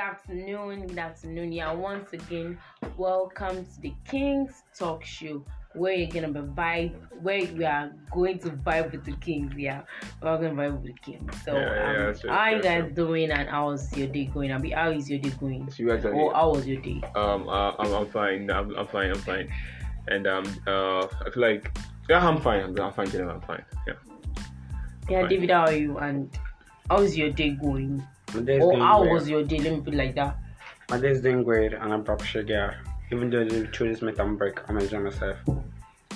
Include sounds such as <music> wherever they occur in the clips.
Afternoon. Good afternoon. Yeah, once again, welcome to the Kings Talk Show, where you're gonna be vibe, where we are going to vibe with the Kings. Yeah, we're gonna vibe with the Kings. So, Yeah, yeah, um, sure, how are you guys sure. doing, and how's your day going? Abi, how is your day going? So you actually, Or how was your day? um, uh, I'm, I'm fine. I'm, I'm fine. I'm fine. And um, uh, I feel like yeah, I'm fine. I'm, I'm fine. Generally, I'm fine. Yeah. Yeah, Fine. David, how are you? And how's your day going? My Or doing how great. was your day? Let me put it like that. My day's doing great, and I'm proper sure, yeah. Even though the two days make them break, I'm enjoying myself.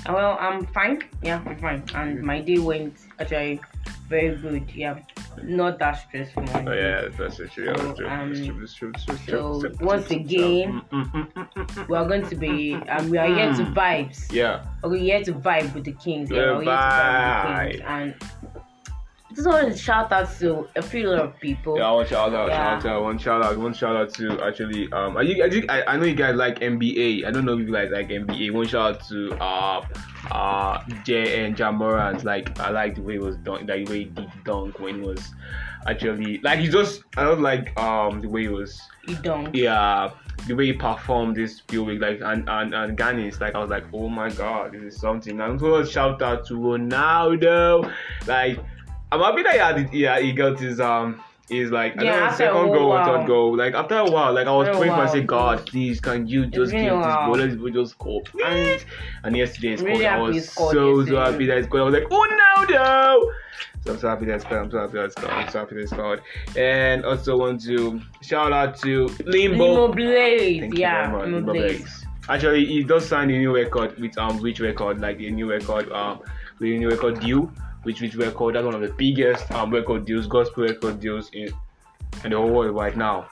Well, I'm fine. Yeah, I'm fine. And my day went actually very good. Yeah, not that stressful. Oh yeah, that's it. Yeah, that's true. Um, That's true. That's true. That's true. so once again- Mm, mm, mm. We are going to be, um, we are here to vibes. yeah. Okay, here to vibe with the Kings. Yeah, Yeah, we're here to vibe with the Kings. And just want to shout out to a few of people. Yeah, one shout out, Yeah. shout out, one shout out, one shout out to actually. Um, I, think, I, I know you guys like NBA. I don't know if you guys like NBA. One shout out to uh, uh, Jay and Ja Morant. Like I like the way he was dunk, like the way he did dunk when he was actually like he just. I don't like um the way he was. He don't. Yeah, the way he performed this few weeks, like and and and Giannis, like I was like, oh my god, this is something. And also shout out to Ronaldo, like I'm happy that he had it, yeah he got his um his like I Yeah, don't know, second goal or third goal. Like after a while, like I was praying for and while. say, God, please can you just give this goal, let this boy just score, please. And yesterday he scored. Really I was so so happy that he scored. I was like, oh no, no. so I'm so happy that's scored. I'm so happy that's scored. I'm so happy that's scored. And also want to shout out to Limbo. Limo Blaze. Thank you Yeah, very much, Limoblaze. Blaze. Actually, he does sign a new record with um which record like a new record um with a new record deal, which which record that's one of the biggest um record deals, gospel record deals in in the whole world right now.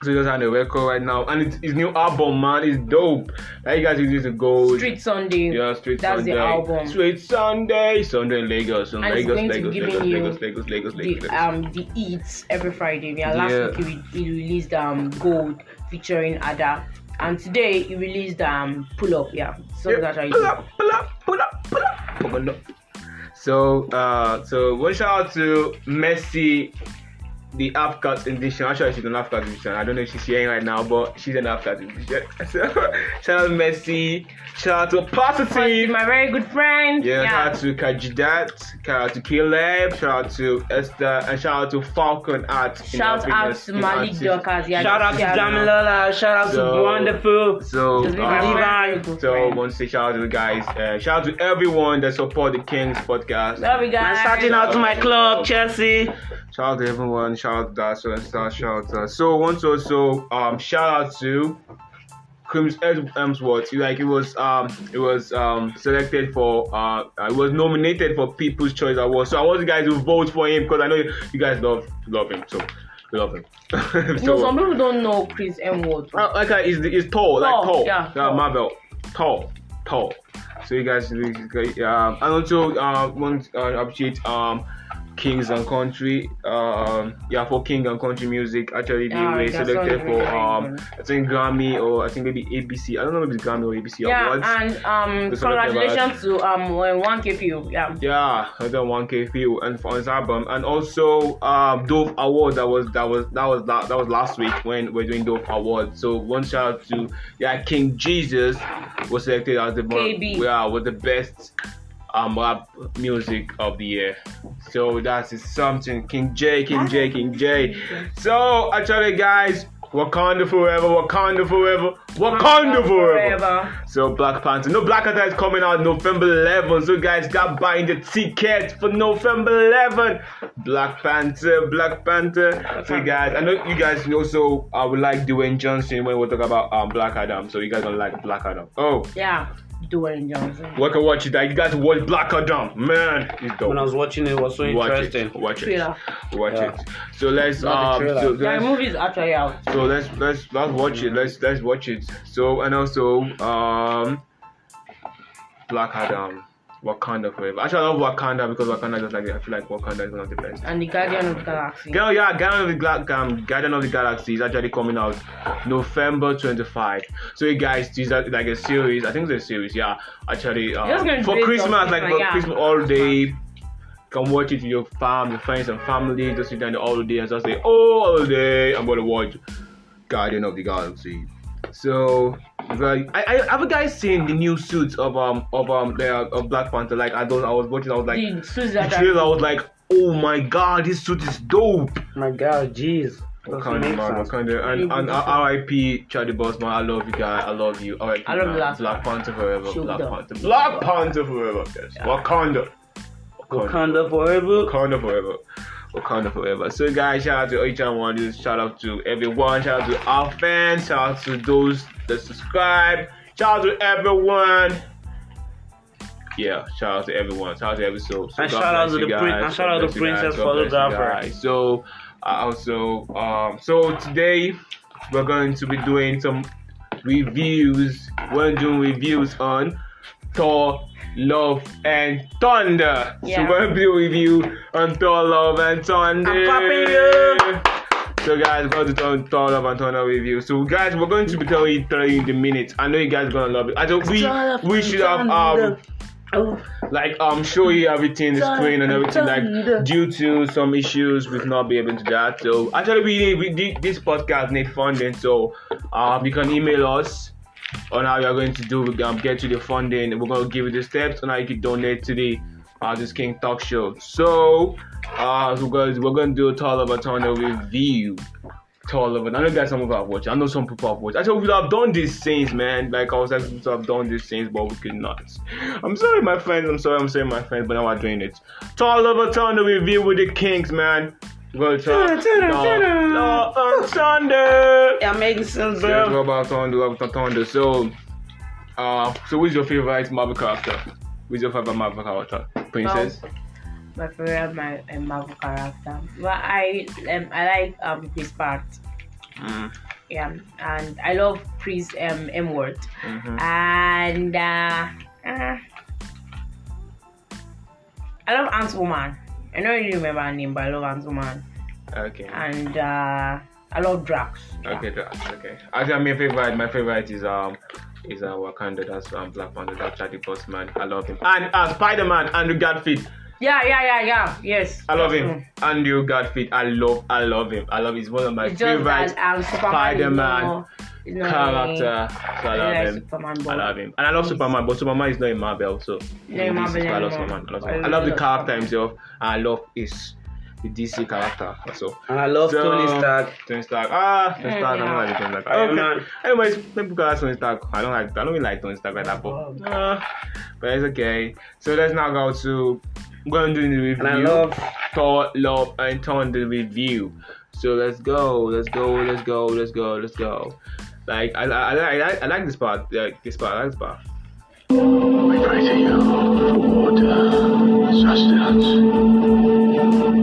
So he does have a record right now, and it's, his new album, man, is dope. Like you guys need to go. Street Sunday. Yeah, Street That's Sunday. the album. Street Sunday, Sunday in Lagos, And it's Lagos, going to Lagos, be Lagos, Lagos, Lagos, Lagos, the Lagos, Lagos. um the eats every Friday. Yeah, last Yeah. week he, he released um Gold featuring Ada, and today he released um Pull Up. Yeah, so Yeah, that's how you pull up, pull up, pull up, pull up, pull up. So, uh, so shout out to Messi, the Afghan edition. Actually, she's an Afghan edition. I don't know if she's hearing right now, but she's an Afghan edition. So, shout out to Messi. Shout out to First, Positive. my very good friend. Yeah, yeah. shout out to Kajidat, shout out to Caleb, shout out to Esther, and shout out to Falcon Art. in Shout our out to Malik artist. Dorcas. Yeah, Shout out to Damilola, shout out So- to Wonderful. So, Just be uh, my very Divine. good So, I want to say shout out to the guys. Uh, shout out to everyone that support the Kings podcast. Love you I'm guys. shouting out to my club, Chelsea. Shout out to everyone. Shout out to Dasso and Star. Shout out to So, I want to also um, shout out to Chris Hemsworth. Like it was um it was um selected for uh it was nominated for People's Choice Award. So I want you guys to vote for him because I know you, guys love love him. So love him. <laughs> You know, some people don't know Chris. Ward. Uh, like uh, he's, he's tall, like Tall, tall. yeah, tall. Marvel, tall, tall. So you guys, you guys- um, and also uh, want to uh, appreciate um, Kings and Country. Um, yeah, for King and Country music. Actually, they Yeah, were selected for um. I think Grammy or I think maybe ABC. I don't know if it's Grammy or ABC Yeah, awards. and um, congratulations to um one KPU. Yeah. Yeah, another one K feel and for his album, and also um Dove Award that was that was that was that, that was last week when we're doing Dove Award. So one shout out to yeah King Jesus was selected as the one yeah was the best um rap music of the year. So that is something King J, King J, King J. So actually guys, Wakanda forever, Wakanda forever, Wakanda forever. So Black Panther. No Black Panther is coming out November 11. So guys, got buying the ticket for November 11. Black Panther, Black Panther. So guys, I know you guys also uh, would like Dwayne Johnson when we talk about um Black Adam. So you guys don't like Black Adam. Oh, Yeah, Dwayne Johnson. we can watch it. Like, you guys watch Black Adam. Man, it's dope. When I was watching it, it was so watch interesting. it. Watch it. Trailer. Watch Yeah. it. So let's um so let's, the movie is actually out. so let's let's let's watch it. Let's let's watch it. So and also um Black Adam, Wakanda forever. Actually, I love Wakanda because Wakanda just like I feel like Wakanda is one of the best. And the Guardian of the Galaxy. Girl, yeah, Guardian of the Gla- um, Guardian of the Galaxy is actually coming out November 25. So you guys, this is like a series. I think it's a series. Yeah, actually, um, for Christmas, like for yeah. Christmas all day. Come watch it with your fam, your friends and family. Just sit down all the holiday and just say, oh, all day, I'm gonna watch Guardian of the Galaxy. So, like, I, I have you guys seen the new suits of um of um the, of Black Panther? Like I don't, I was watching, I was like, the suits the that trailer, I was like, oh my god, this suit is dope. My God, jeez. Wakanda, Doesn't man, sense. Wakanda, and, and uh, R.I.P. Charlie Bossman, I love you, guy, I love you. R.I.P. I love. Black Black Panther forever, Shoot Black them. Panther, Black Panther forever, yes. Wakanda. Wakanda forever. Wakanda forever. Wakanda forever. So guys, shout out to each and one. Shout out to everyone. Shout out to our fans. Shout out to those that subscribe. Shout out to everyone. Yeah, shout out to everyone. Shout out to every soul. So And shout out to the prin- and shout out to guys. Princess God bless you Photographer. So uh, also um so today we're going to be doing some reviews. We're doing reviews on Thor, Love, and Thunder. So Yeah. we're gonna do a review on Thor, Love, and Thunder. I'm popping you. So guys, go to Thor, Thor, Love, and Thunder review. So guys, we're going to be telling you 30 in the minutes. I know you guys are gonna love it. I don't. We we should have um. Oh, like um show you everything the screen and everything like due to some issues we've not been able to do that so actually we need we this podcast need funding so um you can email us on how you're going to do um, get to the funding we're going to give you the steps on how you can donate to the uh this king talk show so uh so guys we're going to do a tall of a ton of review tall of it. I know guys some of have watched. I know some people have watched. I told we have done these things, man. Like I was like have done these things, but we could not. I'm sorry, my friends. I'm sorry. I'm sorry, my friends. But now I'm doing it. Tall of a ton of review with the Kings, man. We're gonna talk. Ta-da, ta-da, No, no, on Sunday. yeah, making sense, So let's bro. go about Thunder, about Thunder. So, uh, so who's your favorite Marvel character? Who's your favorite Marvel character? Princess. my favorite my uh, Marvel character. But I um, I like um Chris Pratt. Mm, Yeah, and I love Chris um Hemsworth. mhm. And uh, uh, I love Ant Woman. I don't really remember her name, but I love Ant Woman. Okay. And uh, I love Drax. Yeah. Okay, that's okay. Actually, my favorite, my favorite is um is uh, Wakanda. That's um Black Panther. That's Charlie Bossman. I love him. And uh, Spider Man, Andrew Garfield. Yeah, yeah, yeah, yeah. Yes. I love him. Andrew Garfield. I love, I love him. I love. He's one of my It's favorite um, Superman Spider-Man is not- is not character. So I I love like him. Superman, I love him, and I love Superman, but Superman is not in Marvel, so No, in Marvel I love. Superman. I love, I love the character himself. And I love his the DC character also. And I love So, Tony Stark. Tony Stark. Ah, Tony Yeah, Stark. I yeah. don't like Tony Stark. Okay. Man. Anyways, people call us Tony Stark. I don't like. I don't really like Tony Stark like that, but uh, but it's okay. So let's now go to. We're gonna do the review. And I love Thor, love, and the review. So let's go. Let's go. Let's go. Let's go. Let's go. Like I, I, I, I, I like this part. Like this part. I like this part. We pray to you for water, sustenance.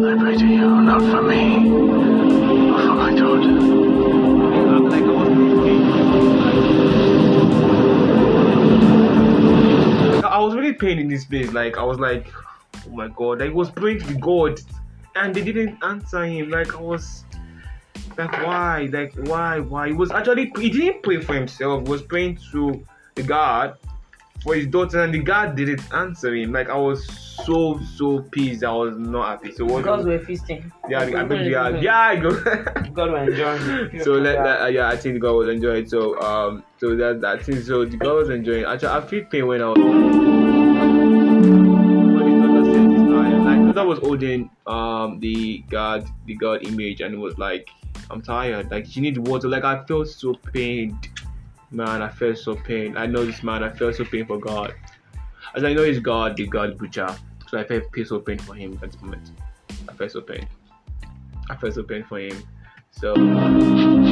I pray to you not for me, but for my daughter. I was. Really pained in this place. Like I was like, oh my god. Like, he was praying to the god, and they didn't answer him. Like I was. Like why? Like why? Why? He was actually he didn't pray for himself. He was praying to the God for his daughter, and the God didn't answer him. Like I was so so pissed. I was not happy. So what? because we're feasting. yeah, I think yeah, yeah. I go. God will enjoy me. so let, let uh, yeah, I think girl was enjoying it. So um, so that that thing. So the girl was enjoying. It. Actually, I feel pain when I was. when his daughter said this, I- that was holding um the god the god image and it was like I'm tired. Like she needs water. Like I felt so pained. Man, I felt so pain. I know this man. I felt so pain for God. As I know he's God, the God butcher. So I pain so pain for him at this moment. I felt so pain. I felt so pain for him. So.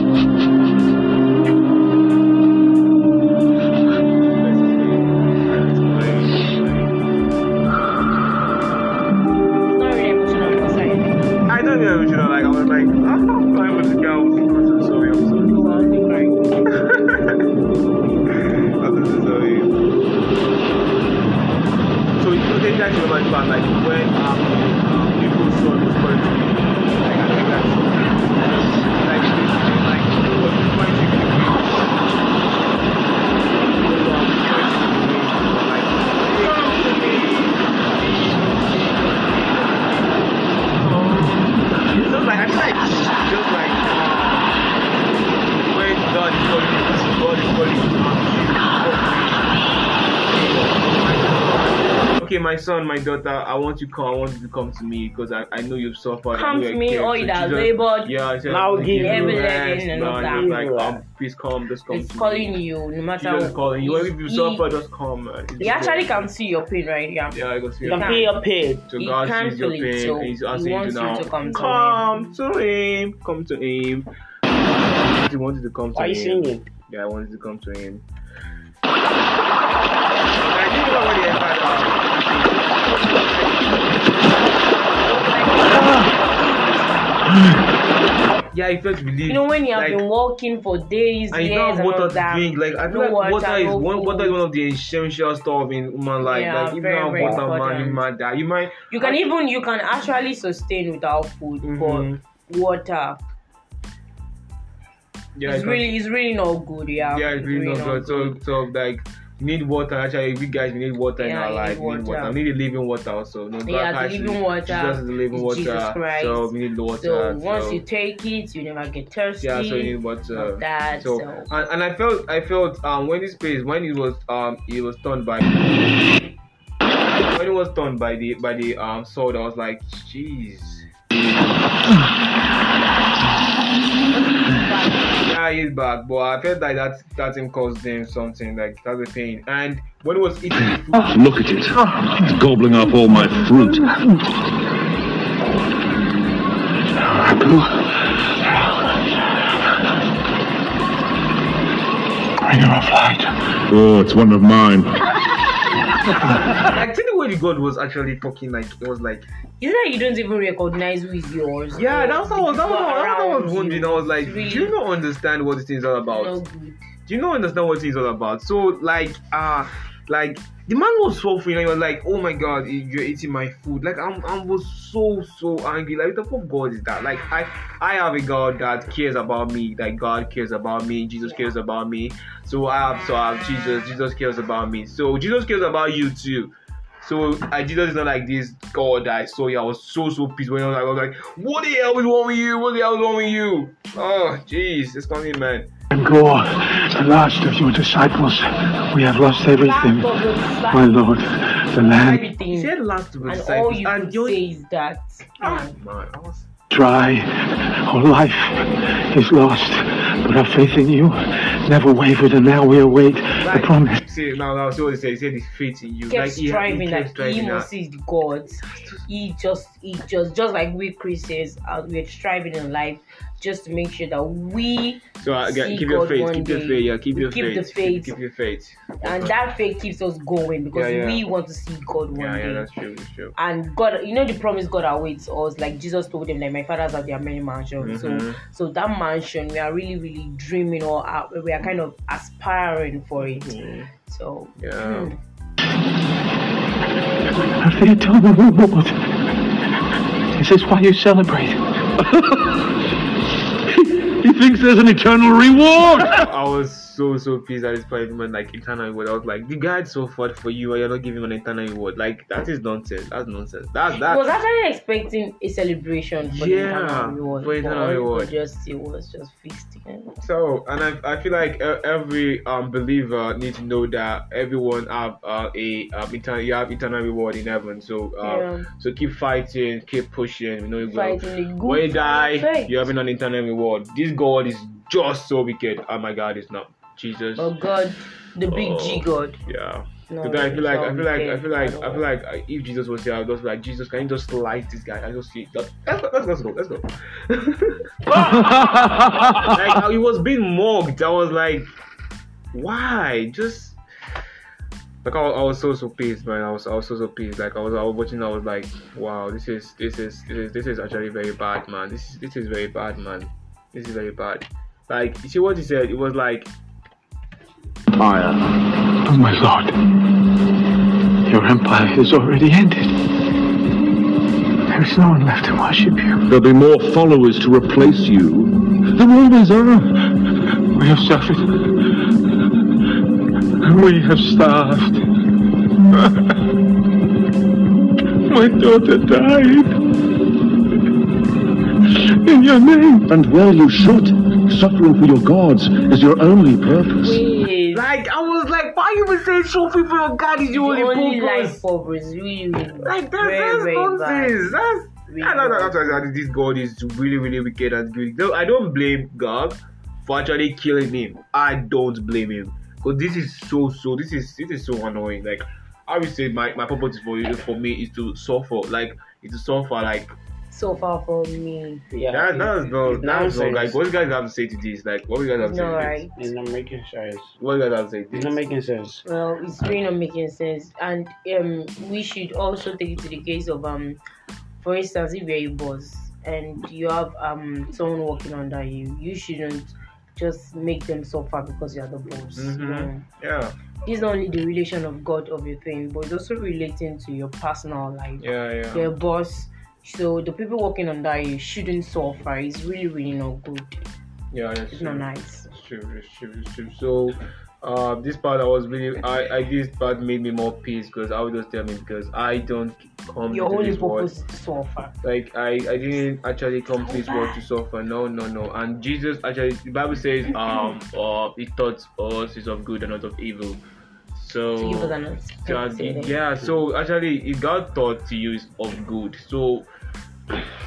Daughter, I want you to come. I want you to come to me because I, I know you've suffered. Come to me, kid." all you that labored. Yeah, I said, Now "Give give you heavy rest, and all that. was like, um, please come, just come. It's to calling me. you no matter Jesus is calling you. He- If you suffer, just come. It's He actually can see your pain right here. Yeah, I go see your can pain. your paid. So He God can't sees your pain. so He's he asking you wants you now. to come to come to him. Come to him. He wanted to come to Why are him. you singing? Yeah, I wanted to come to him. I didn't already had <gasps> Yeah, I felt relief. You know when you have like, been walking for days, and you have water to that. drink. Like I feel No like water, water, is no one water is one of the essential stuff in human life. Yeah, like if you very, don't have water, man, important. you might die. You might You can even you can actually sustain without food, Mhm. but water yeah, it's it really it's really not good. Yeah, yeah, it's really not good. So, so like, you need water. Actually, we guys, we need water in our life. We need water. We need living water also. No, Yeah, God, the living water Jesus is the living water. Jesus Christ. So we need the water. So once so- you take it, you never get thirsty. yeah, so you need water. That. So, So, and, and I felt I felt um when this place when it was um it was turned by when it was turned by the by the um sword I was like jeez. Yeah, he's back, but I felt like that that thing caused him something like that's the pain. And when it was eating the food, ah, Look at it. It's gobbling up all my fruit. Bring her a flight. Oh, it's one of mine. Like see the way the god was actually talking, like it was like is that you don't even recognize who is yours? yeah, that's what I was that was, that was wondering. I was like, really do you not understand what this thing is all about? no do you not understand what it's all about? So like uh like the man was suffering and he was like, Oh my god, you're eating my food. Like I'm I was so so angry. Like what the fuck God is that? Like I I have a God that cares about me, that God cares about me, Jesus cares about me. So I have so I have Jesus, Jesus cares about me. So Jesus cares about you too. So I Jesus is not like this God that I saw you. I was so so pissed when I was like, I was like, what the hell is wrong with you? What the hell is wrong with you? Oh jeez, it's coming man. And go, the last of your disciples. We have lost everything. Last of the My Lord, the land Everything. He everything. said last of the and all disciples, you and could you say is that. Um, man, I was dry. Our life is lost. But our faith in you never wavered, and now we await the like, promise. see now now see what he said. He said his faith in you. kept like he, striving he that kept striving he must see the gods. He just he just just like we Christians uh, we're striving in life just to make sure that we So uh, again, see keep your God faith, one keep your day. faith, yeah, keep your keep faith, the faith. keep your faith. and that faith keeps us going because Yeah, yeah. we want to see God one yeah, day. yeah, that's true, that's true. and God, you know, the promise God awaits us. Like Jesus told them, like my fathers have their many mansions. Mhm. So, so that mansion, we are really, really dreaming or uh, we are kind of aspiring for it. Mhm. So, Yeah. hmm. Of the eternal reward. Is this why you celebrate? <laughs> He thinks there's an eternal reward. I was so so pissed at this point, man. Like eternal reward. I was like, the guy so fought for you, and you're not giving him an eternal reward. Like that is nonsense. That's nonsense. That's that. was actually expecting a celebration for Yeah, the internal reward. for internal but all it reward. just it was just feasting. So, and I, I feel like every um believer needs to know that everyone have uh, a um, eternal, you have eternal reward in heaven. So, uh, Yeah. so keep fighting, keep pushing. You know, you go. Fighting the good When you die, you're having an eternal reward. This God is just so wicked. Oh my God, it's not Jesus. Oh God, the big G Oh. God. Yeah. No, I feel like I feel like I feel like I feel like uh, if Jesus was here, I would just be like Jesus, can you just slice this guy? I just see that. Let's go, let's go, let's go. like he was being mocked. I was like, why? Just like I, was- I was so so pissed, man. I was I was so so pissed. Like I was I was watching. I was like, wow, this is this is this is this is actually very bad, man. This is this is very bad, man. This is very bad. Like you see what he said? It was like Fire. Oh, my Lord. Your empire is already ended. There is no one left to worship you. There'll be more followers to replace you. There always are. We have suffered. We have starved. <laughs> My daughter died. In your name. And well you should. Suffering for your gods is your only purpose. Like I was like, why you even say suffering for your God is your only, only purpose? life really, really Like that's, very, that's very nonsense. bad. That's Really I know bad. that's why that this God is really, really wicked and good. No, I don't blame God for actually killing him. I don't blame him because this is so so. This is this is so annoying. Like I would say, my my purpose for you for me is to suffer. Like is to suffer. Like So far from me. Yeah, that, that's no it's that's no nonsense. like what you guys have to say to this. Like what you guys have to say. No, to this? right. It's not making sense. What you guys have to say to It's not making sense. Well, it's really not making sense, and um, we should also take it to the case of um, for instance, if you're a boss and you have um someone working under you, you shouldn't just make them suffer because you're the boss. Mhm. No. Yeah, This is not only the relation of God of your thing, but it's also relating to your personal life. yeah, yeah. You're boss, so the people working under you shouldn't suffer. It's really, really not good. Yeah, that's It's true. not nice. It's true, it's true, it's true. So, uh, this part I was really, I, I this part made me more peace because I would just tell me because I don't come Your to only this world to suffer. like I, I didn't actually come to this world to suffer. No, no, no. And Jesus actually, the Bible says, um, uh, He taught us is of good and not of evil. So, So you was an God, yeah. So actually, if God taught to you is of good. So.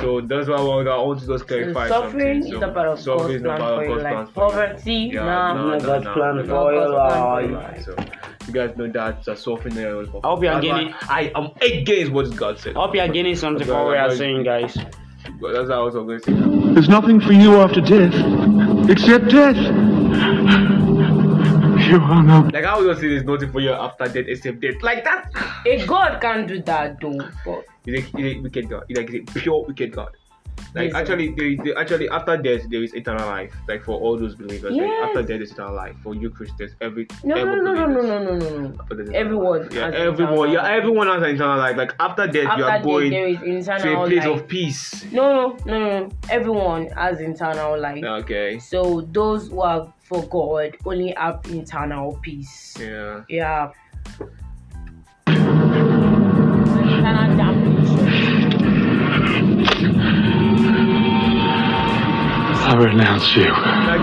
So that's why I want, I want to just clarify suffering something. is So a part of suffering God's is plan for your life. plan for you. Poverty, Yeah, nah. no, no, God's plan no, for your God's plan for life. So you guys know that uh, suffering is I hope you are That's why getting- I am against what God said. I hope you are gaining something from what we are saying, guys. That's what I was going to say. There's nothing for you after death, except death. You are Like I would just say there's nothing for you after death except death. Like that. A God can't do that though. But He's a, he's a wicked God. He's like he's a pure wicked God. Like Yes, actually, there is, actually after death there is eternal life. Like for all those believers, like, after death is eternal life. For you Christians, every no, ever no, no, no, no, no, no, no, no. after death is eternal Everyone. Yeah, has everyone. eternal Yeah, life. everyone has an eternal life. Like after death, you are death, going to a place life. of peace. No, no, no, no. Everyone has internal life. Okay. So those who are for God only have internal peace. Yeah. Yeah. I renounce you. Like,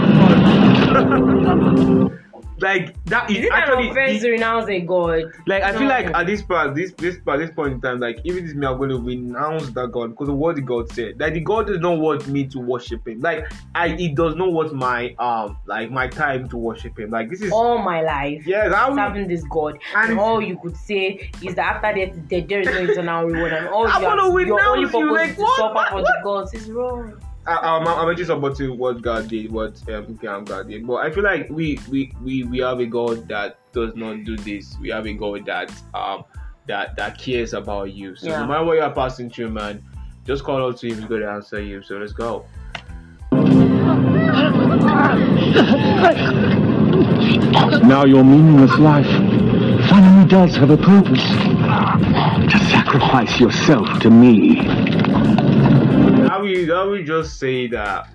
<laughs> like that is Is it actually an offense to renounce a God? like I feel like at this part, this this part, this point in time, like even this me, I'm going to renounce that God because of what the God said. Like the God does not want me to worship Him. Like I, it does not want my um like my time to worship Him. Like this is All my life. yeah, that would, Serving this God, And- and all you could say is that after death, there, there is no eternal reward, and all I you wanna have, your only renounce you, purpose like, is to what? suffer What? for the gods is wrong. I, I'm, I'm actually supporting what God did, what um, um, God did. But I feel like we, we, we, we have a God that does not do this. We have a God that um that that cares about you. So Yeah. no matter what you're passing through, man, just call out to Him. He's going to answer you. So let's go. Now your meaningless life finally does have a purpose. To sacrifice yourself to me. I will, I will just say that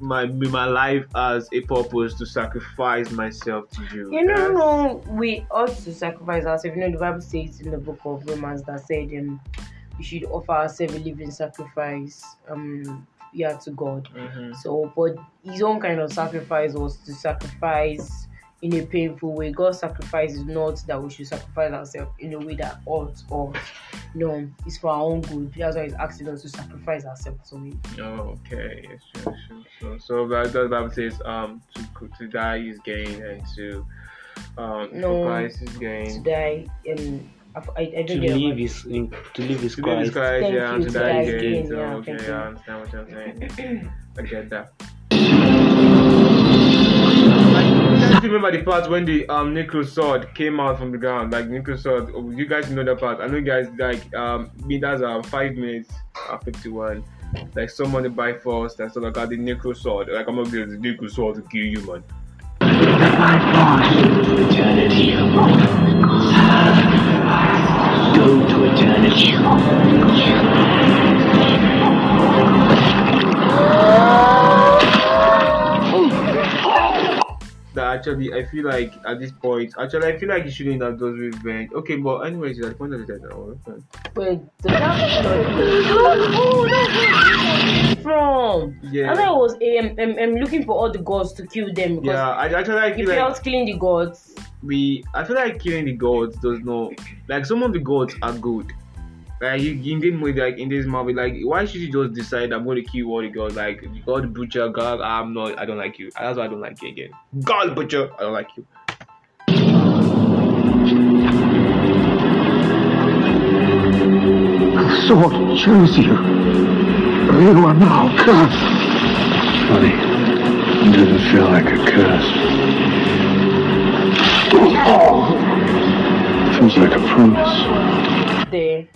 my my life has a purpose to sacrifice myself to you. You know, no, we ought to sacrifice ourselves. You know, the Bible says in the book of Romans that said um, we should offer ourselves a living sacrifice, um, yeah, to God. Mhm. So, but his own kind of sacrifice was to sacrifice in a painful way. God's sacrifice is not that we should sacrifice ourselves in a way that ought or no, it's for our own good. That's why he's asking us to sacrifice ourselves to him. Oh, okay. Yes, sure, sure. So, so that the Bible says, um, to to die is gain, and to um, No. sacrifice is gain. To die and I, I, I To don't know. live is in, to live is To live is Christ. Christ, Thank yeah, you, to to die die is is gain. gain, So, yeah, okay, thank you. I understand what you're saying. <laughs> I get that. Just remember the part when the um Necro sword came out from the ground, like Necro sword. oh, You guys know that part. I know you guys like um me that's um five minutes uh, fifty one. Like someone by force that's like got the Necro sword. Like I'm gonna get the Necro sword to kill you, man. Go to eternity. Actually I feel like at this point, actually I feel like you shouldn't have those revenge. Okay, but anyways, the point of the okay. Wait, the that's from. Yeah. I thought it was um, um, um, looking for all the gods to kill them because Yeah, I actually I feel like felt killing the gods we I feel like killing the gods does not like some of the gods are good. Like you in this movie, like in this movie, like why should you just decide I'm going to kill all the girls? Like God butcher, God, I'm not. I don't like you. That's why I don't like you again. God butcher, I don't like you. The sword chose you. You are now cursed. Funny. It doesn't feel like a curse. Oh. Feels like a promise. There.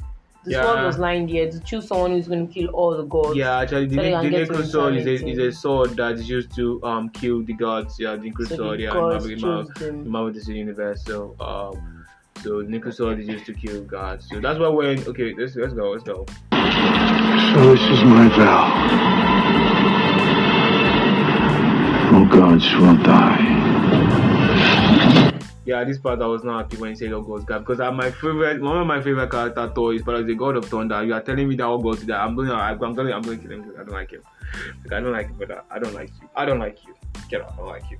The Yeah. sword was lying there to choose someone who's going to kill all the gods. Yeah, actually, the, So they the, can get to Necro sword is a, is a sword that is used to um kill the gods. Yeah, the Necro So sword. the Yeah, gods in chose Marvel, in Marvel DC universe. So um, so Necro sword is used to kill gods. So that's why when okay, let's let's go, let's go. So this is my vow. All gods will die. Yeah, this part I was not happy when you said all gods God because my favorite one of my favorite character Thor is part the God of Thunder. You are telling me that all gods that I'm going to I'm going to I'm going to kill him. I don't like him. I don't like you, brother. I don't like you. I don't like you. Get out. I don't like you.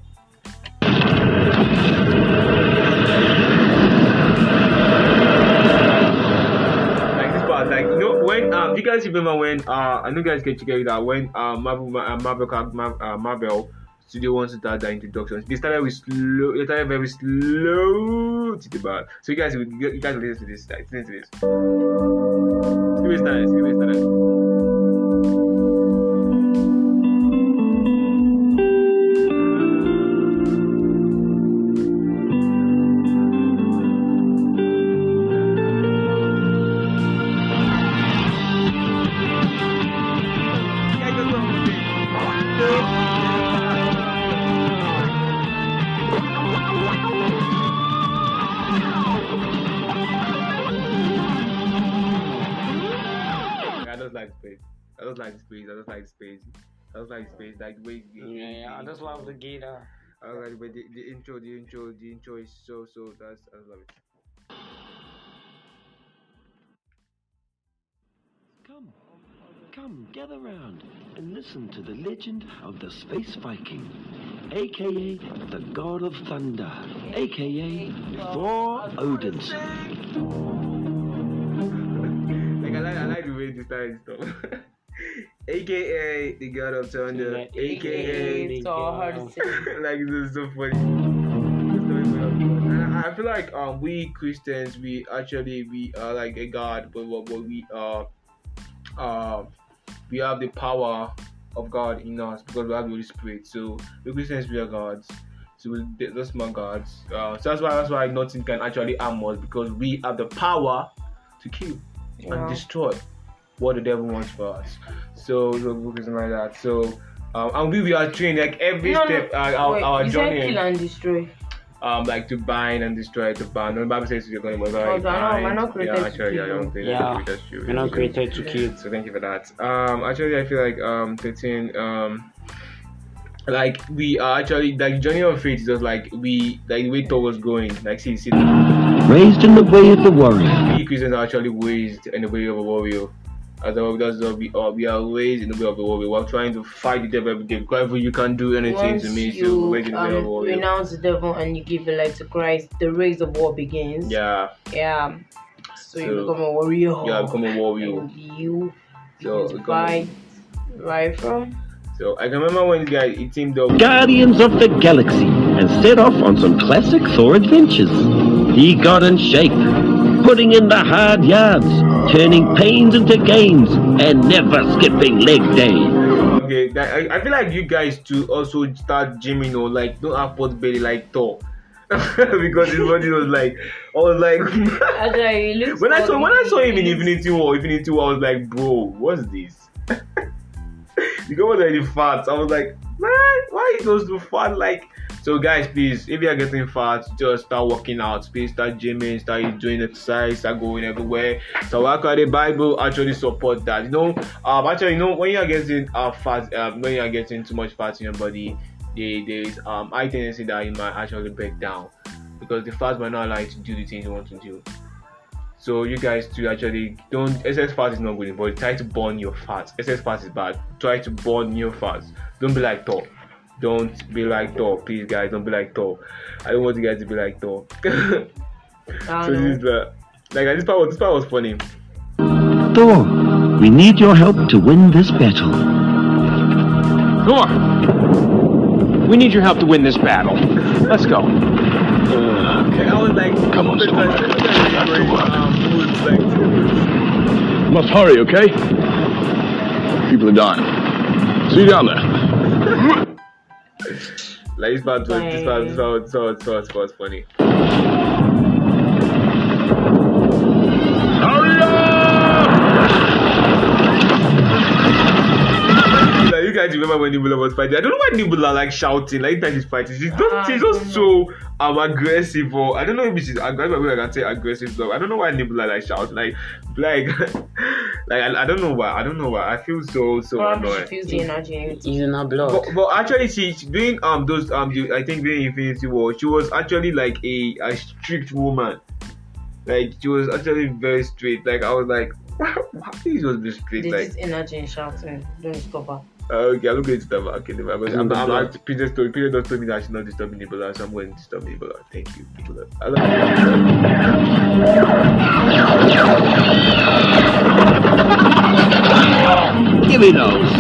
like this part, like you know when um you guys remember when uh I know you guys can check it out when uh Marvel uh, Marvel uh, Marvel Studio to start their introductions. They started with slow. They started very slow to the back. So you guys you guys listen to this. Listen to this. Give me started. Give me started. Like space. Like the way. the- Yeah, yeah, I just love the guitar. I like the the, the intro. The intro. The intro is so so. That's I love it. Come, come, gather round and listen to the legend of the Space Viking, aka the God of Thunder, aka Thor Odinson. <laughs> Like I like I like the way this time stuff. <laughs> AKA the God of Thunder. Yeah, AKA AKA So hard to say. <laughs> like this is so funny. I I feel like um we Christians we actually we are like a God, but but, but we are uh we have the power of God in us because we have the Holy Spirit. So we Christians we are gods. So we those small gods. Uh, so that's why that's why nothing can actually harm us because we have the power to kill and destroy what the devil wants for us. So so book is like that. So um, and we, we are trained like every No, no, step uh, our, Wait, our you journey said kill and destroy. um like to bind and destroy to bind. No, the Bible says you're going to Oh, so I know, we're not created Yeah, to actually, yeah, I kill. don't think Yeah, that's true. We're not created to kill. So thank you for that. Um, actually, I feel like um, 13 um, like we are actually like journey of faith is just like we like the way Thor was going. Like see, see, Raised in the way of the warrior, we Christians are actually raised in the way of a warrior. As a, that's we are. We are raised in the way of the warrior. We're trying to fight the devil every day. Whatever you can't do anything Once to me, so you raised in the way of a um, warrior. renounce the devil and you give your life to Christ, the race of war begins. Yeah, Yeah. So, you So, become a warrior. yeah, become a warrior. And you So, begin to become a- fight right from. So I can remember when the guy he teamed up. guardians of the galaxy, and set off on some classic Thor adventures. He got in shape, putting in the hard yards, turning pains into gains, and never skipping leg day. Okay, I, I feel like you guys to also start gymming or like don't have pot belly like Thor. <laughs> because his body was like I was like <laughs> Actually, when I saw when I saw him in it's- Infinity War, Infinity War, I was like, bro, what's this? <laughs> the guy was already fat. I was like, man, why is those too fat? Like, so guys, please, if you are getting fat, just start working out. Please start gymming, start doing exercise, start going everywhere. So the Bible actually support that. You know, um, actually, you know, when you are getting uh fat, um, when you are getting too much fat in your body, there, is um high tendency that you might actually break down because the fat might not allow you to do the things you want to do. So you guys to actually don't excess fat is not good body. Try to burn your fat. Excess fat is bad. Try to burn your fat. Don't be like Thor. Don't be like Thor, please, guys. Don't be like Thor. I don't want you guys to be like Thor. <laughs> so I this don't is the like this part. Was, this part was funny. Thor, we need your help to win this battle. Thor! We need your help to win this battle. Let's go. Okay, I was like, Come on, this Storm. guy- this guy is very, um, like, Must hurry, okay? People are dying. See you down there. Like this part was this part this part was, this part this part was funny. Guys remember when Nebula was fighting? I don't know why Nebula like shouting like that she's fighting. She's just she's just so um aggressive or I don't know if she's aggressive. I can say aggressive stuff. I don't know why Nebula like shouts like like <laughs> like I, I don't know why I don't know why I feel so so Probably she annoyed. feels the energy and everything. He's in our blood. But, but actually, she, she doing um those um the, I think during Infinity War, she was actually like a, a strict woman. Like she was actually very straight. Like I was like, <laughs> why is she was be straight? There's Like this energy and shouting. Don't stop her. Uh, okay, I'm not going to stop her. Okay, never. I'm, I'm, I'm, I'm, Peter told Peter just told me that I should not disturb Nicola, so I'm going to disturb Nicola. Thank you, Nicola. I love Give me those.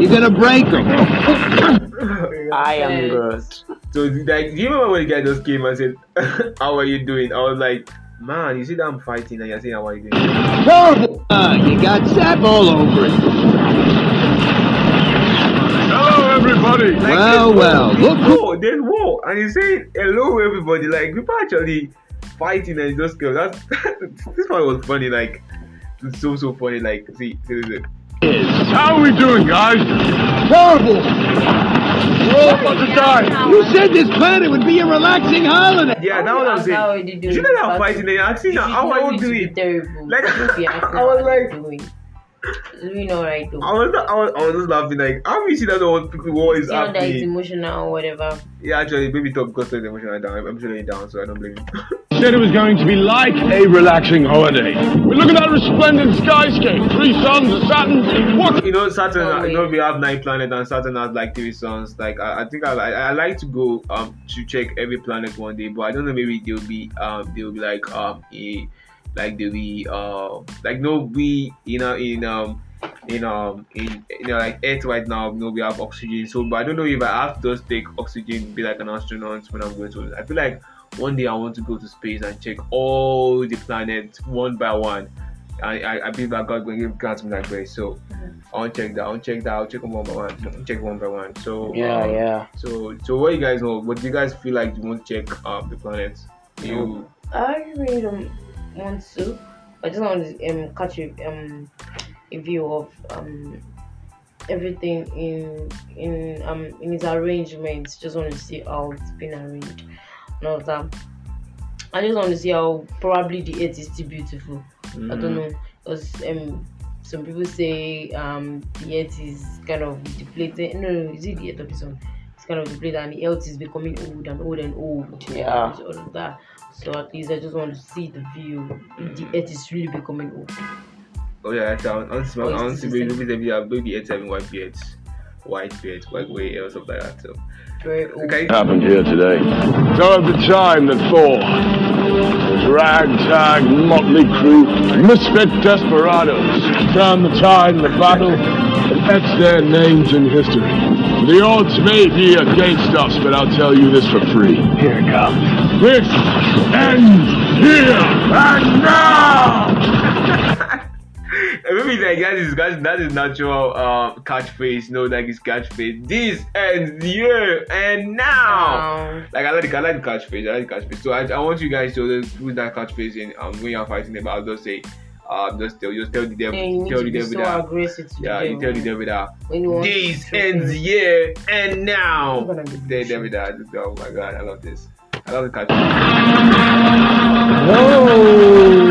You're gonna break them. <laughs> I am good. So like, do you remember when the guy just came and said, <laughs> "How are you doing?" I was like, "Man, you see that I'm fighting and you're saying how are you doing?" Horrible. Uh, you got sap all over it. Hello. Like, Well, well, look there's who- war, there's war, and he's saying hello everybody. Like people actually fighting and just go. That's <laughs> this one was funny. Like it's so so funny. Like see, see this. How are we doing, guys? Horrible. We're all about to die. You said this planet would be a relaxing holiday. Yeah, that was what I'm Ask her how saying. you You doing. see that I'm fighting and you're asking her, how are you doing? Terrible. Like, Don't be asking I her was like- you doing. Doing alright though. I was, I was, I was just laughing like, how you see that one people war is You know that it's emotional or whatever. Yeah, actually, maybe top because of the emotional down. I'm, I'm feeling it down, so I don't blame you. <laughs> Said it was going to be like a relaxing holiday. But look at that resplendent skyscape. Three suns, a Saturn. What? you know, Saturn. Oh, you know, we have nine planets, and Saturn has like three suns. Like, I, I think I, like I like to go um to check every planet one day, but I don't know. Maybe they'll be um they'll be like um a like they'll uh like no we you know in um in um in you know like Earth right now. You know we have oxygen, so but I don't know if I have to just take oxygen, be like an astronaut when I'm going to. I feel like one day I want to go to space and check all the planets one by one. I, I, I believe that God will give grant me that grace. So I want to check that. I want to check that. I'll check them one by one. Check one by one. So Yeah, um, yeah. So so what you guys know? What do you guys feel like you want to check um the planets? You I really don't want to. I just want to um, catch a, um, a view of um, everything in in um in its arrangements. Just want to see how it's been arranged and all that. I just want to see how probably the earth is still beautiful. I Mm. don't know because um some people say um the earth is kind of depleted. No, no, is it the earth of the sun? It's kind of depleted and the earth is becoming old and old and old. Yeah. all of that. So at least I just want to see the view. The mm. earth is really becoming old. Oh yeah, that's I want to see. I want to see same. maybe maybe have maybe eight seven white beards, white beards, white way or something like that. So Very old. okay. happened here today? So at the time that Thor, his ragtag motley crew, misfit desperados, turned the tide in the battle and etched their names in history. The odds may be against us, but I'll tell you this for free. Here it comes. This ends here and now! <laughs> And maybe like that is that, that is natural uh, catchphrase. No, like his catchphrase. This ends here and now. Um, Like I like the I like the catchphrase. I like the catchphrase. So I, I want you guys to just put that catchphrase in um when you're fighting them. But I'll just say um just tell just tell the devil yeah, you need tell to the be devil so that aggressive to yeah you tell the devil that When this ends shoot here and now. I'm gonna be Tell the devil that. Oh my god, I love this. I love the catchphrase. That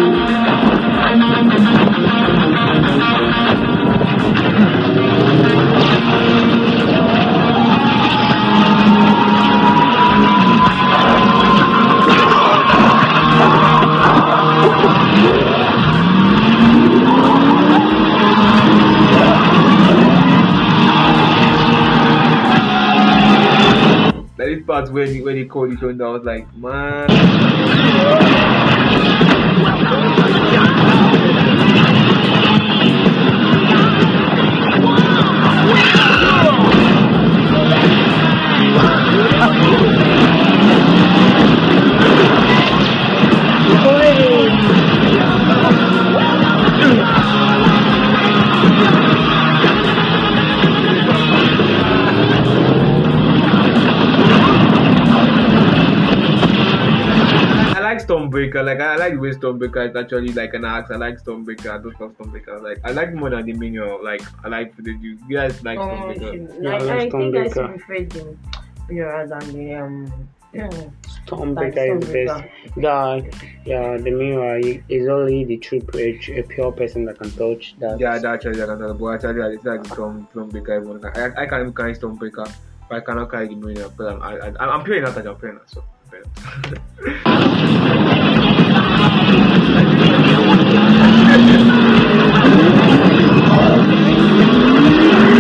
part when when he called it on, I was like, man. Stormbreaker. Like I like the way Stormbreaker is actually like an axe. I like Stormbreaker. I don't love Stormbreaker. Like I like more than the minion. Like I like the you, you guys like Oh, Stormbreaker. shoot. Yeah, I, I love I think I Stormbreaker. should prefer the Minion than the um. Stormbreaker is the best. The, yeah, the mirror is only the true a, a pure person that can touch that. Yeah, that actually I can talk but actually I like Storm Stormbreaker. Even I I can even carry Stormbreaker, but I cannot carry the minion because I'm I, I, I'm playing that. I'm playing that. So. I'm playing that.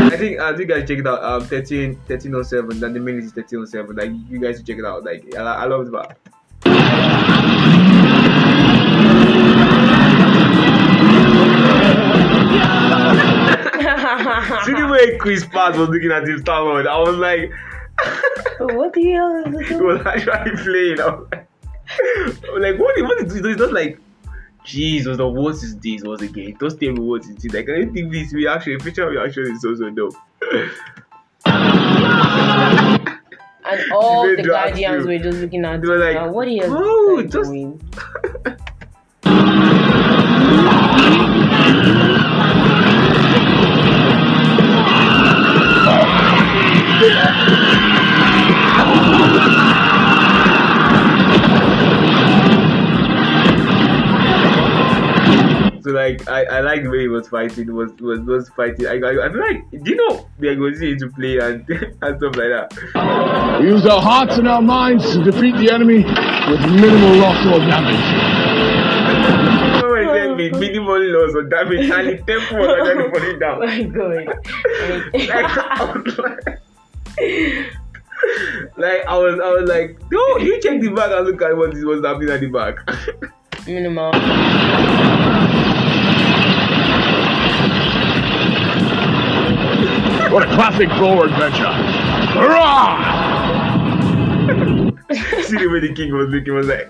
I think I think I check it out. Um, 13, 1307. Then the minute is 1307. Like you guys should check it out. Like I, I love that. <laughs> See the way Chris Pratt was looking at him, Star Lord. I was like, what the hell is he it? was actually playing. I was like, like what? What is this? It's not like. Jesus, the what is this? What's again? Don't tell me what it is. Like, I don't think this reaction, feature reaction is so so dope. And all the guardians were just looking at They were like, now, what are you "Bro, guys just- doing? <laughs> like I, I like the way he was fighting, was was was fighting. I, I, I feel like do you know they're going to see to play and <laughs> and stuff like that. We use our hearts and our minds to defeat the enemy with minimal loss or damage. Oh my minimal loss or damage and the tempo was actually falling <laughs> Oh down. my god. <laughs> Like, I was like, like I was I was like, no, you check the back and look at what is what's happening at the back. Minimal. What a classic Thor adventure. Hurrah! see the way the king was looking was like,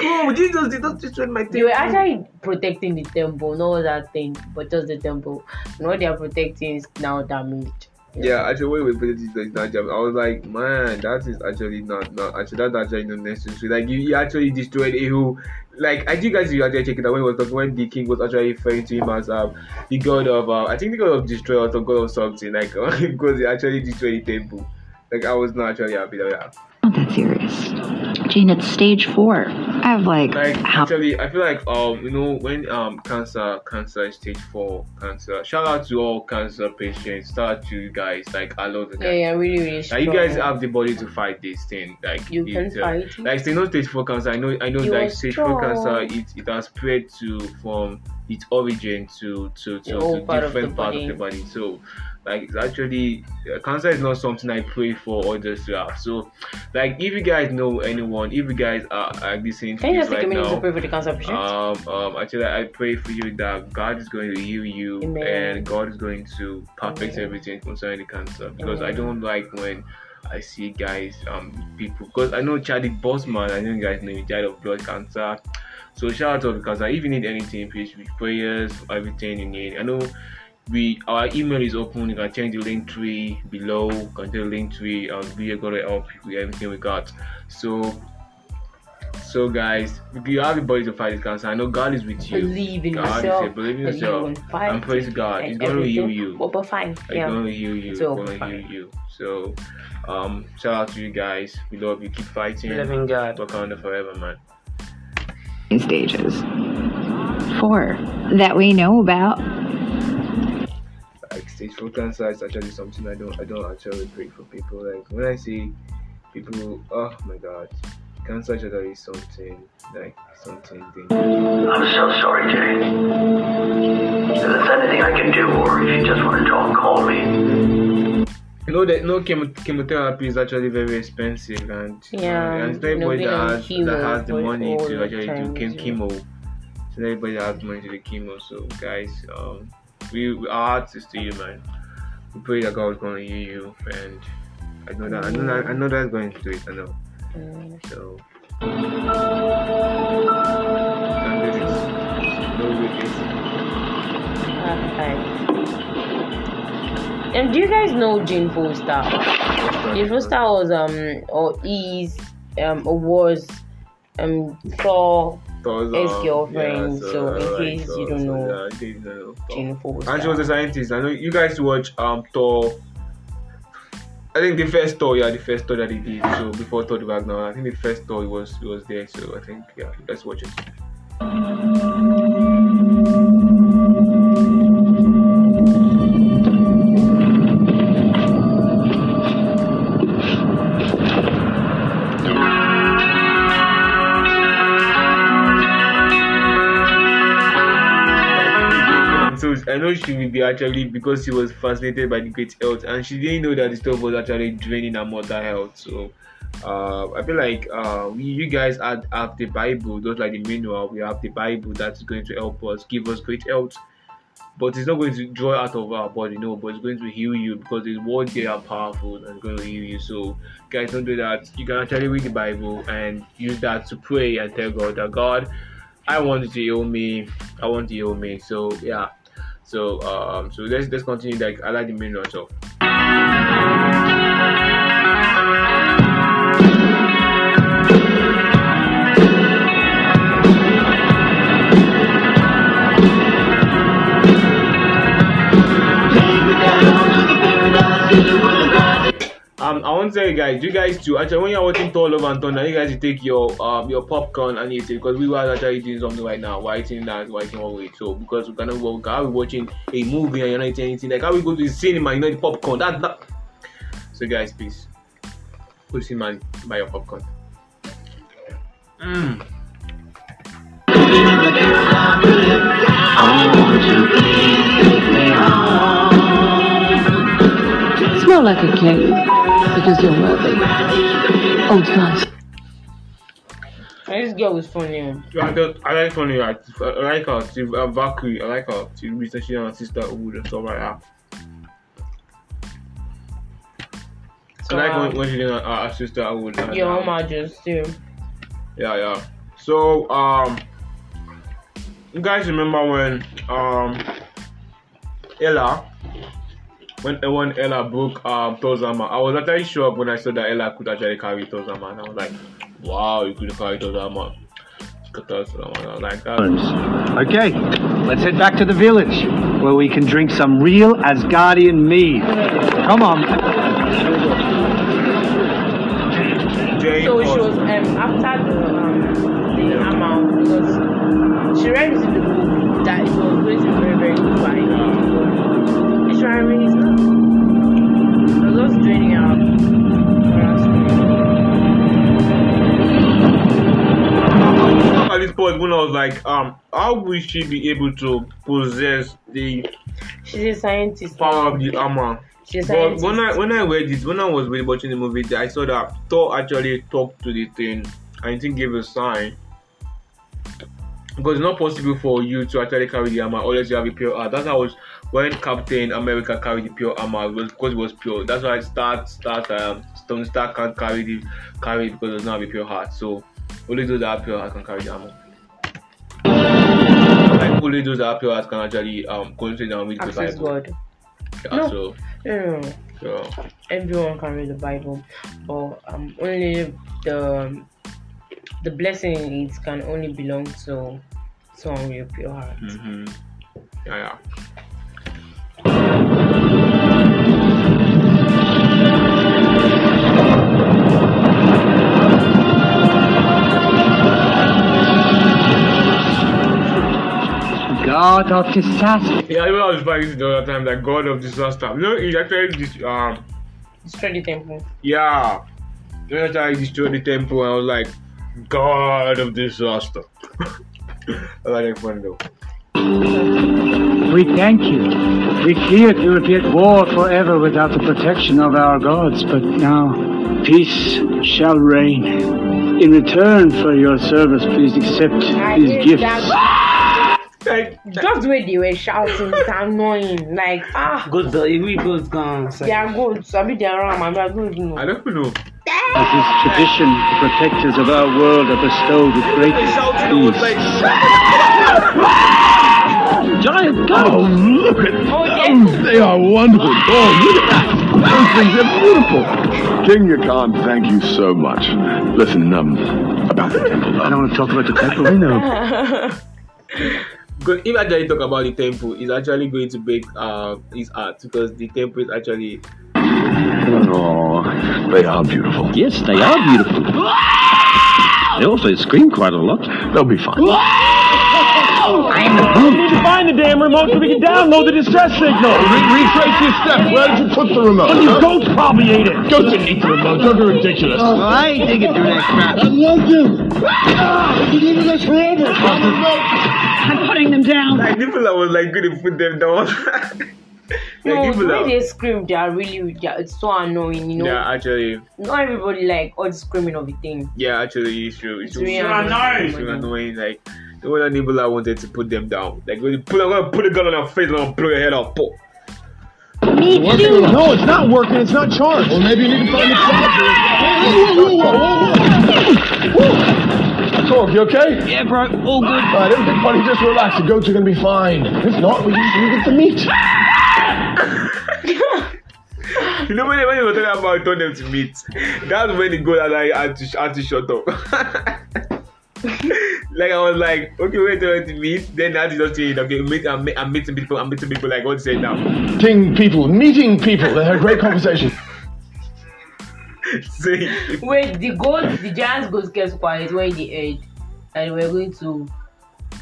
oh Jesus did not destroy my temple. They were actually protecting the temple, not that thing, but just the temple. And what they are protecting is now damaged. Yeah, actually, when we put it is not jam, I was like, man, that is actually not not actually that's actually not necessary. Like you, you actually destroyed a whole like I think guys you actually check it out when he was talking when the king was actually referring to him as um the god of uh, I think the god of destroy or some god of something like <laughs> because he actually destroyed the temple. Like I was not actually happy with that. Not that serious. Gene, it's stage four. I have like, Like how actually, I feel like um you know when um cancer cancer stage four cancer. Shout out to all cancer patients. Shout out to you guys. Like I love the Yeah, guys. yeah, really, really Like strong. you guys have the body to fight this thing. Like You can it, uh, fight it. Like say no stage four cancer. I know I know You like are stage four cancer it, it has spread to from its origin to to to, to part of different the parts of the body. So like it's actually uh, cancer is not something I pray for others to have. So like if you guys know anyone, if you guys are, are listening to Can you just take right a minute to pray for the cancer patient? um, um, actually, I pray for you that God is going to heal you Amen. and God is going to perfect Amen. everything concerning the cancer. Because I don't like when I see guys, um, people. Because I know Charlie Boseman, I know you guys know he died of blood cancer. So shout out to cancer. If you need anything, please with prayers, everything you need. I know we our email is open. You can change the link tree below. You can change the link tree. Um, we are gonna help you with everything we got. So so guys, if you have the body to fight this cancer. I know God is with you. Believe in God yourself. is here. Believe in and you yourself. will fight And praise God. He's going to heal everything you. will be fine. He's Yeah. going to heal you. He's So, going to heal you. So, um, shout out to you guys. We love you. Keep fighting. Loving God. Wakanda forever, man. stages? Four that we know about. Like stage four cancer is actually something I don't I don't actually pray for people. Like when I see people, oh my God, cancer actually is something like something dangerous. I'm so sorry, Jay. If there's anything I can do, or if you just want to talk, call me. you know that no chemo- chemotherapy is actually very expensive and Yeah, and it's not everybody that has, that has the money to actually do chem- chemo. It's not everybody that has money to do chemo. So guys, um, we we- our hearts is to you, man. We pray that God is going to hear you, and I know that I know that I know that's going to do it. I know. Mm. So. Can't do this. No do this. Alright. And do you guys know Jane Foster? Jane Foster was um or is um or was um Thor Thor's, so in alright, case so- you don't so, know, yeah, in case you don't know. Thor. Jane Foster. And she was a scientist. I know you guys watch um Thor. I think the first Thor, yeah, the first Thor that he did. So before Thor the Ragnarok, I think the first Thor was was there. So I think yeah, let's watch it. I know she will be actually because she was fascinated by the great health and she didn't know that the stuff was actually draining her mother health. So uh, I feel like uh, we, you guys have, have the Bible, just like the manual. We have the Bible that's going to help us, give us great health. But it's not going to draw out of our body, no. But it's going to heal you because the words there are powerful and it's going to heal you. So, guys, don't do that. You can actually read the Bible and use that to pray and tell God that God, I want you to heal me. I want you to heal me. So, yeah. So, um, so let's let's continue. Like I like the manual so. Um, I want to tell you guys, you guys too. Actually, when you're watching Thor Love and Thunder, you guys should take your um your popcorn and eat it because we were actually doing something right now. We're eating that, we're eating one way. So because we cannot work, how we watching a movie and you're not eating anything? Like how we go to the cinema, you know the popcorn. That's not. So guys, please go to cinema and buy your popcorn. Mm. Smell like a king because you're worthy. Old fashioned. This girl was funny. oh. Yeah, I, don't, I like funny. I, I like her. She's uh, Valkyrie. I like her. She's recently her sister Wood and stuff like that. So, I like when, um, when she did her, her sister Wood. and, your um, homages too. Yeah, yeah. So, um, you guys remember when um Hela, when when Hela broke um Thor's armor? I was actually shocked when I saw that Hela could actually carry Thor's armor, and I was like, wow, you could carry Thor's armor. She could Thor's armor. I was like. Okay, let's head back to the village where we can drink some real Asgardian mead. Come on. So she Foster. was um after point, when I was like, um, how will she be able to possess the She's a scientist. power of the armor? She's a But scientist. when I when I read this, when I was really watching the movie, I saw that Thor actually talked to the thing and it gave a sign. Because it's not possible for you to actually carry the armor unless you have a pure heart. That's how was when Captain America carried the pure armor it was because it was pure. That's why Start Start um Stone Star can't carry the carry it because it does not have a pure heart. So only those that have pure heart can carry the armor. Like only those that have pure heart can actually um concentrate and read the Bible. God. Yeah, No. so No, no, so Everyone can read the Bible, but um only the the blessing it can only belong to someone with pure heart. hmm Yeah, yeah. God of disaster. Yeah, I remember I was fighting the other time, like God of disaster. You know, he actually this um Destroy the temple. yeah. He actually destroyed the temple and I was like, God of disaster. <laughs> I like that fun though. We thank you. We feared we would be at war forever without the protection of our gods, but now peace shall reign. In return for your service, please accept these gifts. Like, Just the way they were shouting, it's annoying. Like, ah, Good, uh, we both gone. they are good. So I mean, they are wrong. I don't even I know. don't know. As is tradition, the protectors of our world are bestowed with great They shouting, I peace. like, Giant Oh, look at Oh, them! yes. They are wonderful. Oh, look at that! Those things are beautiful. King Yakan, thank you so much. Listen, um, about the temple. I don't want to talk about the temple. I know. <laughs> Good. If actually talk about the temple, it's actually going to break uh, his heart because the temple is actually Oh, they are beautiful. Yes, they are beautiful. They also scream quite a lot. They'll be fine. We need to find the damn remote so we can download the distress signal. retrace your steps. Where did you put the remote? These goats probably ate it. Go to eat the remote. Don't be ridiculous. I ain't digging through that crap. I love you. You needed us forever. I'm putting them down. like people that was like going to put them down. <laughs> like No, people the way that, they scream, they are really, they are, it's so annoying, you know. yeah, actually, Not everybody like all the screaming of the thing. yeah, actually, it's true. It's, It's really true. annoying. It's really annoying. Like the one that Nebula wanted to put them down. Like when you put, I'm gonna put a gun on your face, and I'm gonna blow your head off. Pop. Me too. No, it's not working. It's not charged. Well, maybe you need to find the charger. <laughs> Talk, you okay? Yeah, bro. All good. All right, everything, buddy, just relax. The goats are gonna be fine. If not, we can we get the meat. You know when they, when they were talking about turn them to meat, that's when the goal that I had to had to shut up. <laughs> like I was like, okay, wait till to meet. Then I had to just say, okay, meet, I'm, I'm meeting people, I'm meeting people. Like what to say now? Meeting people, meeting people. They had a great conversation. <laughs> Wait, the goat, the giants goats kept quiet when they heard, and we're going to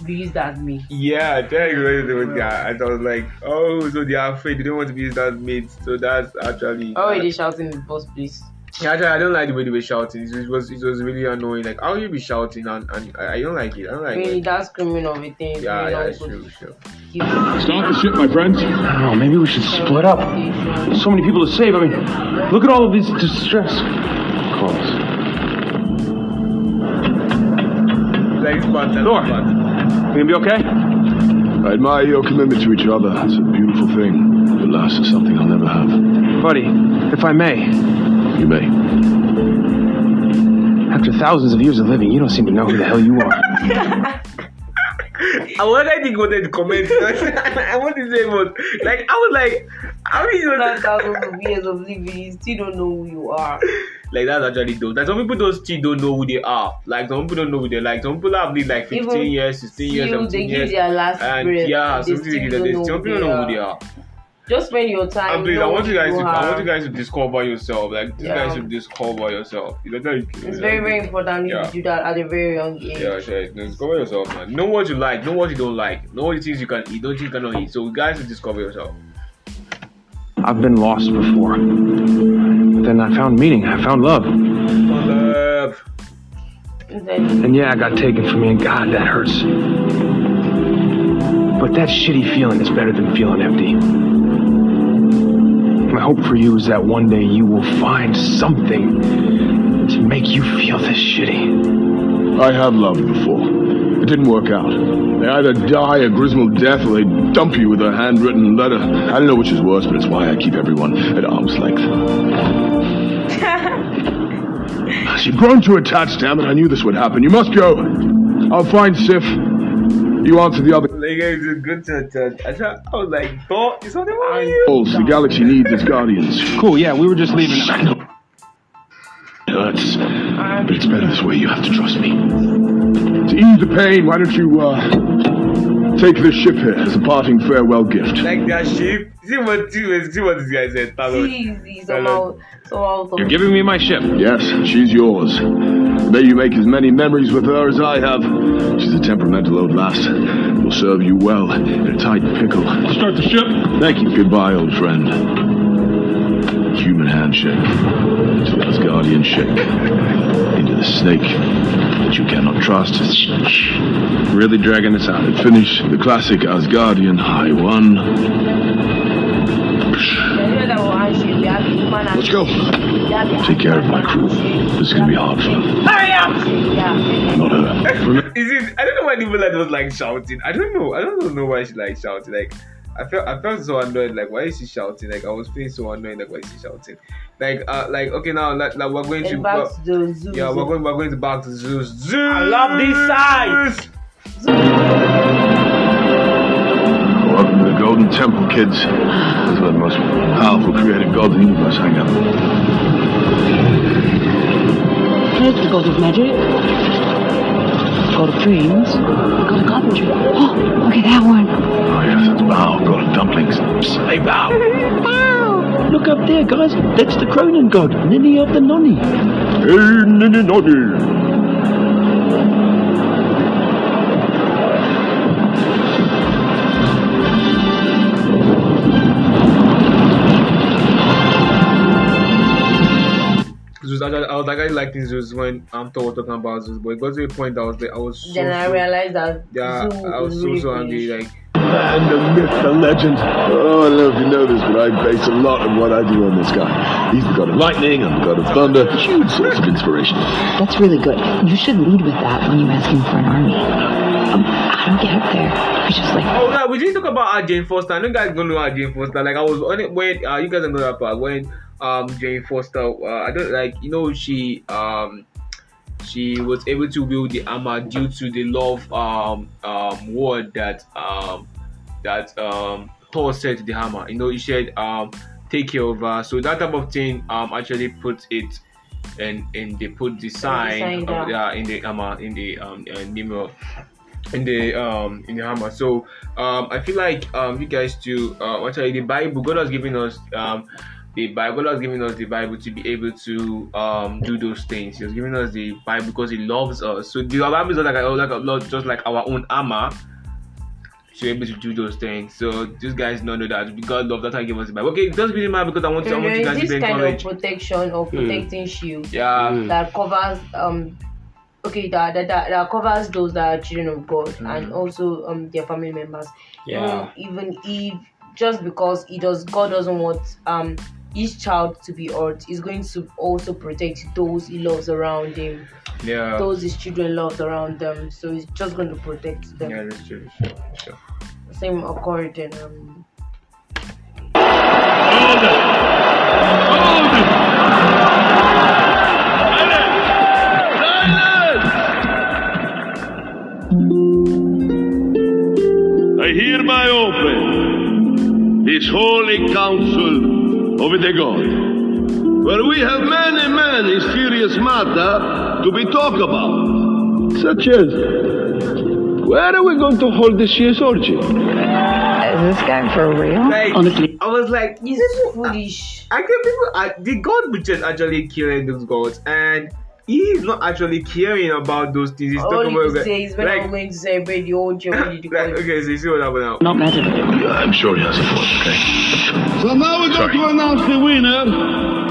be used as me. yeah, tell you they yeah. I was like, oh, so they are afraid. They don't want to be used as mates. So that's actually. Are they shouting in the first place? Yeah, actually, I don't like the way they were shouting. It was it was really annoying. Like how you be shouting and, and I, I don't like it. I don't like Really, it. that screaming of a thing. Yeah, really yeah, not it's true, sure. Keep- Start the ship, my friends. I don't know. Maybe we should split up. There's so many people to save. I mean, look at all of these distress calls. Like Spartan. Thor. You gonna be okay? I admire your commitment to each other. It's a beautiful thing. But alas, it's something I'll never have. Buddy, if I may, You may. after thousands of years of living, you don't seem to know who the hell you are. I was I think wanted to comment. <laughs> I want to say was like I was like I mean you know, Not thousands of years of living, you still don't know who you are. Like that's actually dope. Like some people don't still don't know who they are. Like some people don't know who they are like. Some people have lived like 15 Even years, 16 years, Still, 17 they give years. their last And yeah, some people give don't their know some people don't know who they are. Just spend your time. And please, I want you what guys to I want you guys to discover yourself. Like you Yeah. guys should discover yourself. You that- It's very, very important you Yeah. do that at a very young age. Yeah, sure. Discover yourself, man. Know what you like. Know what you don't like. Know the things you can eat. Don't you cannot eat. So, guys, should discover yourself. I've been lost before. But then I found meaning. I found love. Love. And then And yeah, I got taken from me, and God, that hurts. But that shitty feeling is better than feeling empty. My hope for you is that one day you will find something to make you feel this shitty. I have loved before. It didn't work out. They either die a dismal death or they dump you with a handwritten letter. I don't know which is worse, but it's why I keep everyone at arm's length. <laughs> You've grown too attached, damn it. I knew this would happen. You must go. I'll find Sif. You answer the other Like, it's a good to, to, I, tried, I was like, thought, is something wrong with you? The galaxy needs its guardians. Cool, yeah, we were just leaving. I know. It hurts. But it's better this way. You have to trust me. To ease the pain, why don't you, uh, take this ship here as a parting farewell gift? Like that ship. See what, see, see what this guy said. Talon. easy somehow, somehow, You're giving me my ship. Yes, she's yours. May you make as many memories with her as I have. She's a temperamental old lass. Will serve you well in a tight pickle. I'll Start the ship. Thank you. Goodbye, old friend. Human handshake, into the Asgardian shake, into the snake that you cannot trust. Really dragging this out. And finish the classic Asgardian high one. Let's go. Take care of my crew. This is gonna be hard for them. Hurry up! Yeah. Not her. <laughs> Is it? I don't know why Nicola was like shouting. I don't know. I don't know why she like shouting. Like I felt I felt so annoyed. Like why is she shouting? Like I was feeling so annoyed. Like why is she shouting? Like uh like okay now like, like we're going to And back well, to the zoo. yeah we're going we're going to back to Zeus. Zeus. I love this side. Welcome to the Golden Temple, kids. This is where the most powerful creative gods in the universe hang out. Here's the god of magic, god of dreams, god of carpentry. Oh, look at that one. Oh yes, Bao, god of dumplings. Psst, hey Bao. Look up there, guys. That's the Kronan god, Ninny of the Nonny. Hey, Ninny Noddy. Zeus, I, I was like I liking Zeus when I'm was talking about Zeus, but it got to a point that I was like I was so, Then I so realized that yeah Zoo I was so really so angry foolish. like Man, the myth, the legend. Oh, I don't know if you know this, but I base a lot of what I do on this guy. He's the god of lightning, I'm the god of thunder. Huge source of inspiration. That's really good. You should lead with that when you ask him for an army. Um, how do get up there? We just like Oh no, we didn't talk about uh, Jane Foster. I know you guys don't know how Jane Foster. Like I was on it when uh, you guys don't know that part when um Jane Foster. Uh, I don't like you know she um she was able to wield the armor due to the love um um word that um that um Thor said to the hammer. You know he said um take care of her. So that type of thing um actually put it. And, and they put the sign, sign of, down. yeah, in the hammer in the um uh, name of in the um in the hammer. So um i feel like um you guys do uh actually the bible god has given us um the bible god has given us the bible to be able to um do those things. He has given us the bible because he loves us. So the bible is not like a, like a lot just like our own armor to be able to do those things. So these guys don't know that. God love that he gave us the bible. Okay it doesn't really matter because i want to, I want you guys to this be kind of protection or protecting shield yeah. that covers um okay that, that, that, that covers those that are children of God and also um their family members. Yeah. Even, even if just because he does God doesn't want um each child to be hurt, he's going to also protect those he loves around him, yeah those his children loves around them. So he's just going to protect them. yeah that's true sure sure Same occurred in um I this holy council of the God, where we have many, many serious matter to be talked about, such as where are we going to hold this year's orgy? Is this guy for real? like Honestly. i was like he's people- foolish. I think people are the God which is actually killing those gods, and he is not actually caring about those things. He's All talking about can say is when like, I'm going to celebrate the old Germany like, okay, so you see what happened now? Not magic. I'm sure he has a point, okay? So now we're going to announce the winner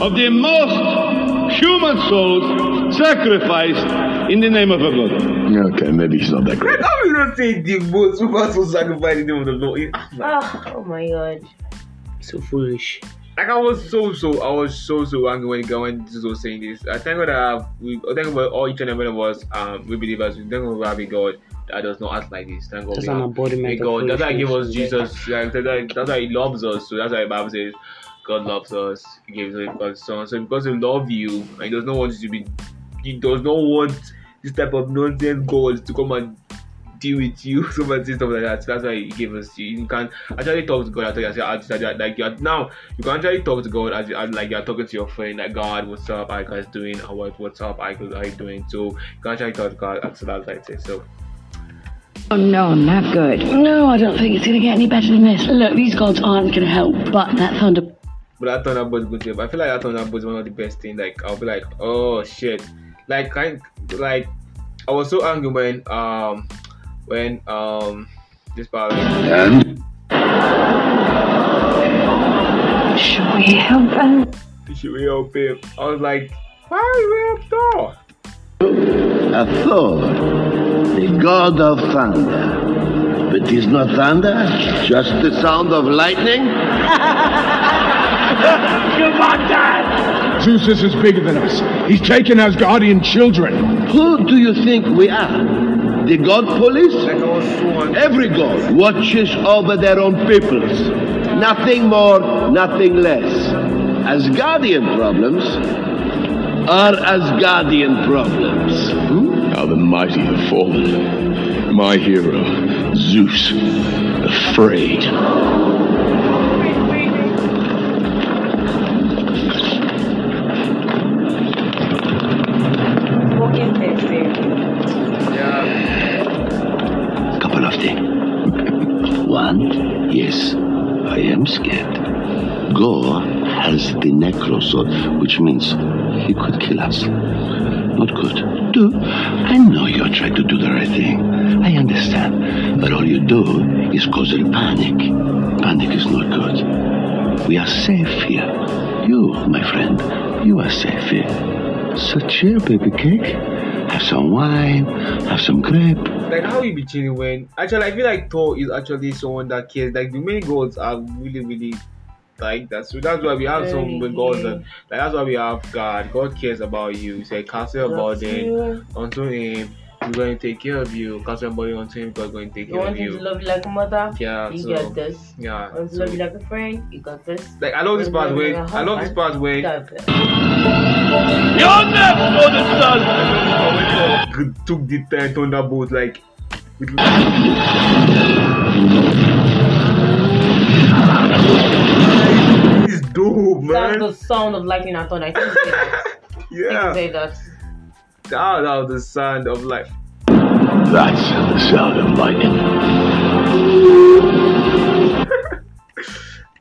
of the most human souls sacrificed in the name of a god. Okay, maybe he's not that great. Like, how you not say the most human so sacrificed in the name of the Lord? It- ah, like- Ah, oh my god. So foolish. Like I was so so I was so so angry when when Jesus was saying this. I thank God that I have, we I thank God all each and every one of us um we believers we thank God we have a God that does not act like this. Thank God That's we have a God. That's why He gave us. Jesus. Like, that's, why, that's why He loves us. So that's why the Bible says God loves us. He gives us Son. So because He loves you and He does not want you to be He does not want this type of nonsense God to come and deal with you, <laughs> so much stuff like that. That's why he gave us you. You can actually talk to God after you say, like you're now you can actually talk to God as, as like you're talking to your friend, like God, what's up, I you guys doing, or what what's up, I you how you doing. So you can actually talk to God after that like it. So Oh no, not good. No, I don't think it's gonna get any better than this. Look, these gods aren't gonna help, but that thunder. but that Thunderbolt is good too. I feel like that Thunderbolt is one of the best things. Like I'll be like, oh shit. Like kind like I was so angry when um when um this part And Should we help him? should we help him? I was like, why are we help Thor? A Thor, the god of thunder. But is not thunder just the sound of lightning? <laughs> Zeus is is bigger than us. He's taken Asgardian children. Who do you think we are? The god police? Every god watches over their own peoples. Nothing more, nothing less. Asgardian problems are Asgardian problems. Hmm? Now the mighty have fallen. My hero, Zeus, afraid. Gorr has the necrosword, which means he could kill us. Not good. Do I know you're trying to do the right thing. I understand. But all you do is cause a panic. Panic is not good. We are safe here. You, my friend, you are safe here. So chill, baby cake. Have some wine, have some grape. Like how you be chilling when actually I feel like Thor is actually someone that cares. Like the main gods are really, really like that. So that's why we have some Very gods yeah. and like that's why we have God. God cares about you. He said, Cast your burden unto him. He's going to take care of you. Cast your burden unto him. God's going to take You care want of him to love you like a mother? Yeah, You so- got this. Yeah. Want to so- love you like a friend? You got this. like I love this part when I love this part when Got this. You're never the son. Took the ten thunderbolt like. With, It's dope, That's the sound of lightning and thunder. I think you say that. <laughs> I Yeah, think you say that. that, that was the sound of life. That's the sound of lightning. <laughs>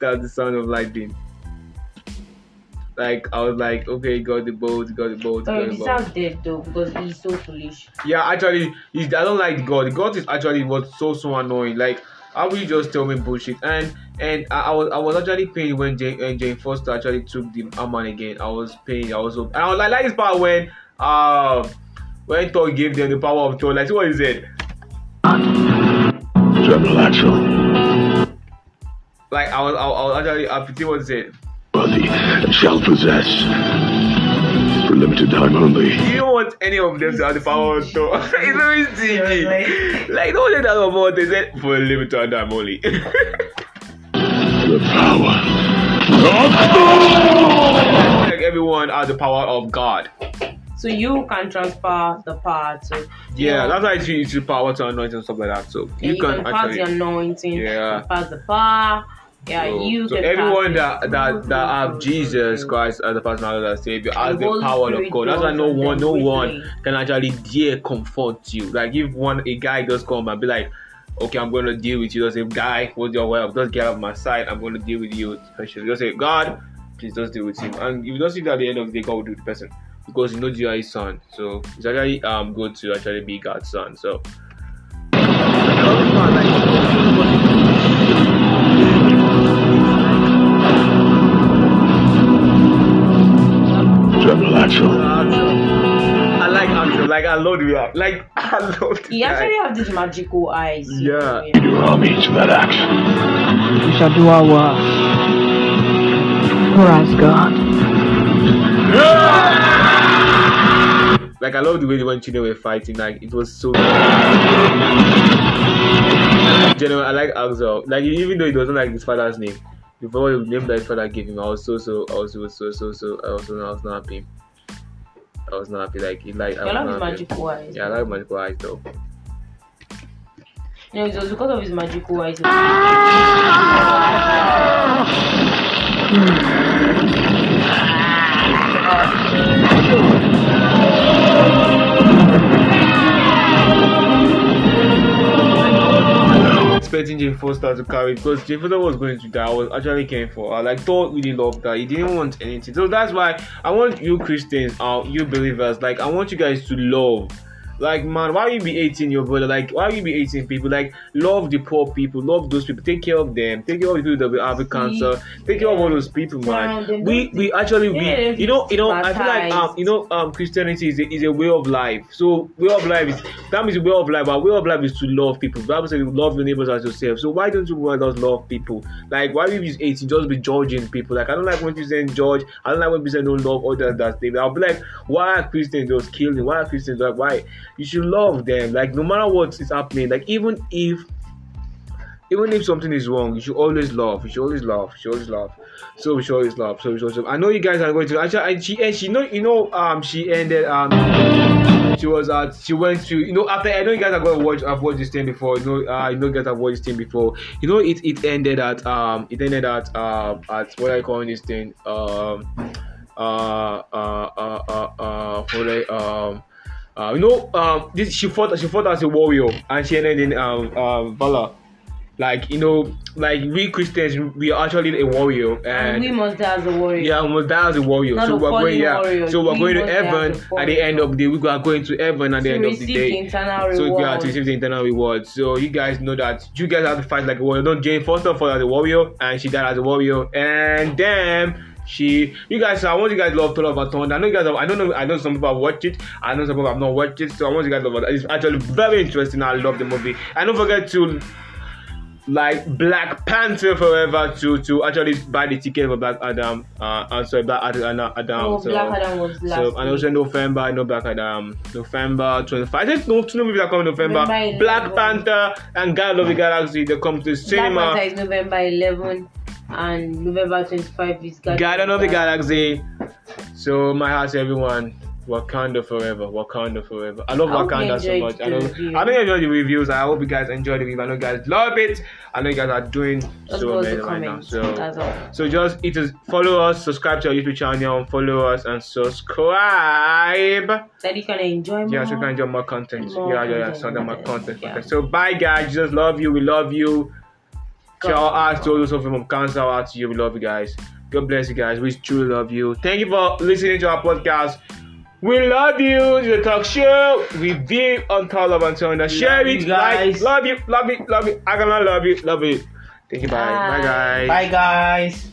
That's the sound of lightning. Like I was like, okay, got the boat, got the boat, Oh, got he the boat. sounds dead though because he's so foolish. Yeah, actually, he's, I don't like god. God is actually was so so annoying. Like, how will you just tell me bullshit? And and I, I was I was actually paying when Jane, when Jane Foster actually took the Aman again. I was paying. I was and I was like, like this part when um when Thor gave them the power of Thor. Like, see what he said. General Like, I was I, I was actually I pity what he said. body shall possess for limited time only. You don't want any of them to have the power of Thor. <laughs> it's very stingy. Like, don't let that about. They said for limited time only. <laughs> The power of like everyone has the power of God. So you can transfer the power to Yeah, that's why you use the power to anoint and stuff like that. So Yeah, you, can, pass actually. the anointing, Yeah. pass the power. Yeah, so, you so can everyone pass that that that have mm-hmm. Jesus Christ as the personal Lord and Savior has And the power of God. That's why no one no one can actually dare comfort you. Like if one a guy does come and be like, Okay, I'm gonna deal with you. Just say, guy, what's your help? Just get out of my side, I'm gonna deal with you. Just say, God, please just deal with him. And if you don't see that at the end of the day, God will do the person. Because he knows you are his son. So it's actually um good to actually be God's son. So. I like I love the way- like <laughs> I love the He guy. actually have these magical eyes. you Yeah. know, Your army to that axe. We shall do our work. For Asgard. Like I love the way the one children were fighting. Like it was so. General, I like Axl. Like even though he doesn't like his father's name, before the name that his father gave him, I was so so. I was so so so so. I was so I was not happy. I was not happy. Like he like. I I was love his magical eyes. Yeah, I like magical eyes though. You know, it was because of his magical eyes. Ah! <laughs> Ah! Expecting Jane Foster to carry because Jane Foster was going to die. I was actually caring for her. Like Thor really loved her. He didn't want anything. So that's why I want you Christians, uh, you believers, like I want you guys to love Like man, why you be 18 your brother? Like why you be 18 people? Like love the poor people, love those people, take care of them, take care of the people that will have cancer, take care of all those people, man. We we actually we you know you know I feel like um you know um Christianity is a, is a way of life. So way of life is that means a way of life. Our way of life is to love people. The Bible says love your neighbors as yourself. So why don't you want us love people? Like why you be 18 just be judging people? Like I don't like when you say judge. I don't like when people say don't love others that thing. I'll be like, why are Christians just killing? Why are Christians like why? You should love them. Like no matter what is happening, like even if even if something is wrong, you should always love. You should always love. You should always love. So we should always love. So we should always love. I know you guys are going to actually and she and she know you know um she ended um she was at she went to you know after I know you guys are going to watch I've watched this thing before you know uh you know you guys have watched this thing before you know it it ended at um it ended at um at what I call this thing um uh uh uh uh uh what I um uh, you know, um, this she fought. She fought as a warrior, and she ended in um, um, Valor. Like you know, like we Christians, we are actually a warrior, and, we must die as a warrior. yeah, we must die as a warrior. Not so a we're going, yeah. warrior. So we're We going to must die as a heaven at the end of the day. We are going to heaven at the end of the day. internal So we reward. are to receive the internal reward. So you guys know that you guys have to fight like a warrior. Don't Jane Foster fought as a warrior, and she died as a warrior, and then she, you guys, I want you guys to love Toll of Thunder. I know you guys have, I don't know, I know some people have watched it. I know some people have not watched it. So I want you guys to love it. It's actually very interesting. I love the movie. And don't forget to like Black Panther forever to to actually buy the ticket for Black Adam. Uh, uh sorry, Black Adam. Adam Oh, so, Black Adam was last so and also November. I know Black Adam. November twenty five. I think no two movies are coming November. November Black Panther and God of the Galaxy. They come to the Black. Panther is November 11 and November 25 is Guardian of the Galaxy. So my heart, to everyone. Wakanda forever, Wakanda forever. I love I Wakanda so much. I review. I know you enjoyed the reviews. I hope you guys enjoyed the review. I know you guys love it. I know you guys are doing so amazing right now. So, so just it is follow us, subscribe to our YouTube channel, follow us and subscribe. That you can enjoy more. Yeah, so you can enjoy more content. More yeah, yeah, yeah. So more yes, content, yeah. content. So bye guys. just love you. We love you. God Shout out bless to all those of you something from cancer out to you. We love you guys. God bless you guys. We truly love you. Thank you for listening to our podcast. We love you. The talk show. Review on Call of Antonio. Share you it. guys. Like, love you. Love you. Love you. I gonna love you. Love you. Thank you. Bye. Bye, Bye. guys. Bye, guys.